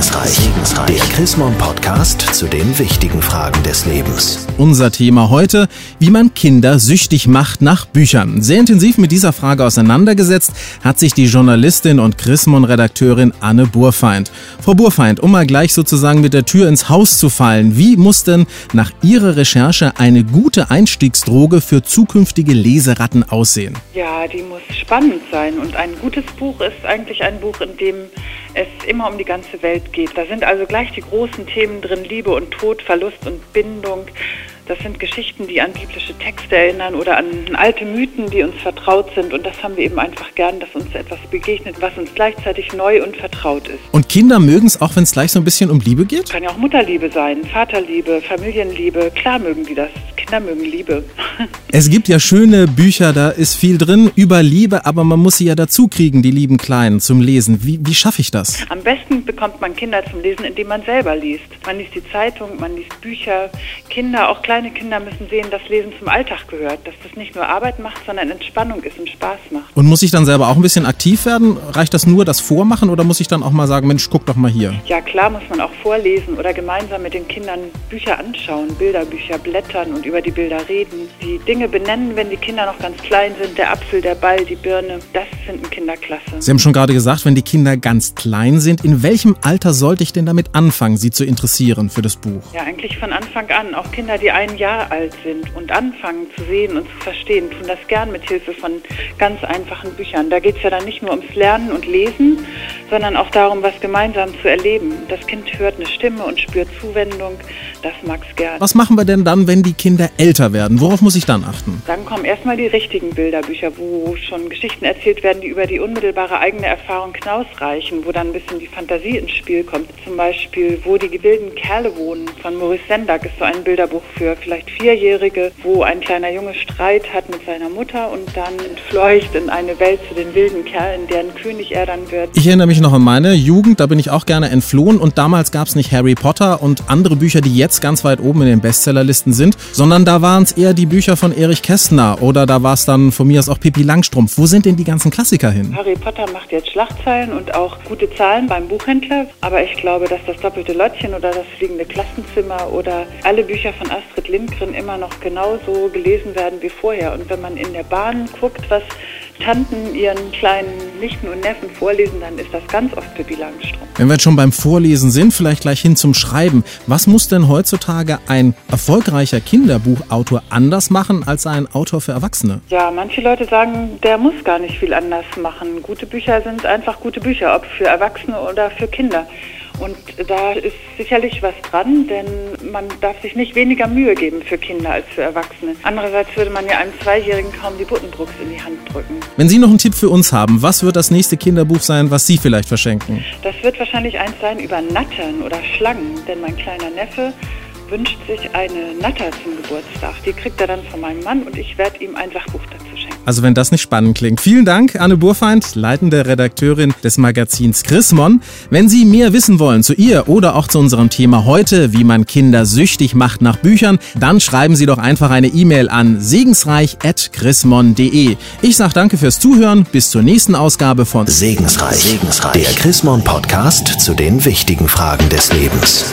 Segensreich. Segensreich. Der Chrismon Podcast zu den wichtigen Fragen des Lebens. Unser Thema heute, wie man Kinder süchtig macht nach Büchern. Sehr intensiv mit dieser Frage auseinandergesetzt hat sich die Journalistin und Chrismon-Redakteurin Anne Burfeind. Frau Burfeind, um mal gleich sozusagen mit der Tür ins Haus zu fallen, wie muss denn nach Ihrer Recherche eine gute Einstiegsdroge für zukünftige Leseratten aussehen? Ja, die muss spannend sein und ein gutes Buch ist eigentlich ein Buch, in dem es immer um die ganze Welt geht. Da sind also gleich die großen Themen drin, Liebe und Tod, Verlust und Bindung, das sind Geschichten, die an biblische Texte erinnern oder an alte Mythen, die uns vertraut sind. Und das haben wir eben einfach gern, dass uns etwas begegnet, was uns gleichzeitig neu und vertraut ist. Und Kinder mögen es auch, wenn es gleich so ein bisschen um Liebe geht? Kann ja auch Mutterliebe sein, Vaterliebe, Familienliebe. Klar mögen die das. Kinder mögen Liebe. Es gibt ja schöne Bücher, da ist viel drin über Liebe, aber man muss sie ja dazu kriegen, die lieben Kleinen, zum Lesen. Wie, wie schaffe ich das? Am besten bekommt man Kinder zum Lesen, indem man selber liest. Man liest die Zeitung, man liest Bücher. Kinder, auch kleine Kinder müssen sehen, dass Lesen zum Alltag gehört, dass das nicht nur Arbeit macht, sondern Entspannung ist und Spaß macht. Und muss ich dann selber auch ein bisschen aktiv werden? Reicht das nur das Vormachen oder muss ich dann auch mal sagen, Mensch, guck doch mal hier? Ja, klar muss man auch vorlesen oder gemeinsam mit den Kindern Bücher anschauen, Bilderbücher blättern und über die Bilder reden. Die Dinge benennen, wenn die Kinder noch ganz klein sind, der Apfel, der Ball, die Birne, das finden Kinder klasse. Sie haben schon gerade gesagt, wenn die Kinder ganz klein sind, in welchem Alter sollte ich denn damit anfangen, sie zu interessieren für das Buch? Ja, eigentlich von Anfang an. Auch Kinder, die ein Jahr alt sind und anfangen zu sehen und zu verstehen, tun das gern mit Hilfe von ganz einfachen Büchern. Da geht es ja dann nicht nur ums Lernen und Lesen, sondern auch darum, was gemeinsam zu erleben. Das Kind hört eine Stimme und spürt Zuwendung. Das mag es gern. Was machen wir denn dann, wenn die Kinder älter werden? Worauf muss ich dann achten? Dann kommen erstmal die richtigen Bilderbücher, wo schon Geschichten erzählt werden, die über die unmittelbare eigene Erfahrung hinausreichen, wo dann ein bisschen die Fantasie ins Spiel kommt. Zum Beispiel, wo die wilden Kerle wohnen von Maurice Sendak ist so ein Bilderbuch für vielleicht Vierjährige, wo ein kleiner Junge Streit hat mit seiner Mutter und dann entfleucht in eine Welt zu den wilden Kerlen, deren König er dann wird. Ich erinnere mich noch an meine Jugend, da bin ich auch gerne entflohen und damals gab es nicht Harry Potter und andere Bücher, die jetzt ganz weit oben in den Bestsellerlisten sind, sondern da waren es eher die Bücher von Erich Kästner oder da war es dann von mir aus auch Pippi Langstrumpf. Wo sind denn die ganzen Klassiker hin? Harry Potter macht jetzt Schlagzeilen und auch gute Zahlen beim Buchhändler, aber ich glaube, dass das doppelte Lottchen oder das fliegende Klassenzimmer oder alle Bücher von Astrid Lindgren immer noch genauso gelesen werden wie vorher. Und wenn man in der Bahn guckt, was Tanten ihren kleinen Nichten und Neffen vorlesen, dann ist das ganz oft Pippi Langstrumpf. Wenn wir jetzt schon beim Vorlesen sind, vielleicht gleich hin zum Schreiben. Was muss denn heutzutage ein erfolgreicher Kinderbuchautor anders machen als ein Autor für Erwachsene? Ja, manche Leute sagen, der muss gar nicht viel anders machen. Gute Bücher sind einfach gute Bücher, ob für Erwachsene oder für Kinder. Und da ist sicherlich was dran, denn man darf sich nicht weniger Mühe geben für Kinder als für Erwachsene. Andererseits würde man ja einem Zweijährigen kaum die Buddenbrooks in die Hand drücken. Wenn Sie noch einen Tipp für uns haben, was wird das nächste Kinderbuch sein, was Sie vielleicht verschenken? Das wird wahrscheinlich eins sein über Nattern oder Schlangen, denn mein kleiner Neffe wünscht sich eine Natter zum Geburtstag. Die kriegt er dann von meinem Mann und ich werde ihm ein Sachbuch dazu. Also wenn das nicht spannend klingt. Vielen Dank, Anne Burfeind, leitende Redakteurin des Magazins Chrismon. Wenn Sie mehr wissen wollen zu ihr oder auch zu unserem Thema heute, wie man Kinder süchtig macht nach Büchern, dann schreiben Sie doch einfach eine E-Mail an segensreich.chrismon.de. Ich sage danke fürs Zuhören. Bis zur nächsten Ausgabe von Segensreich, Segensreich. der Chrismon Podcast zu den wichtigen Fragen des Lebens.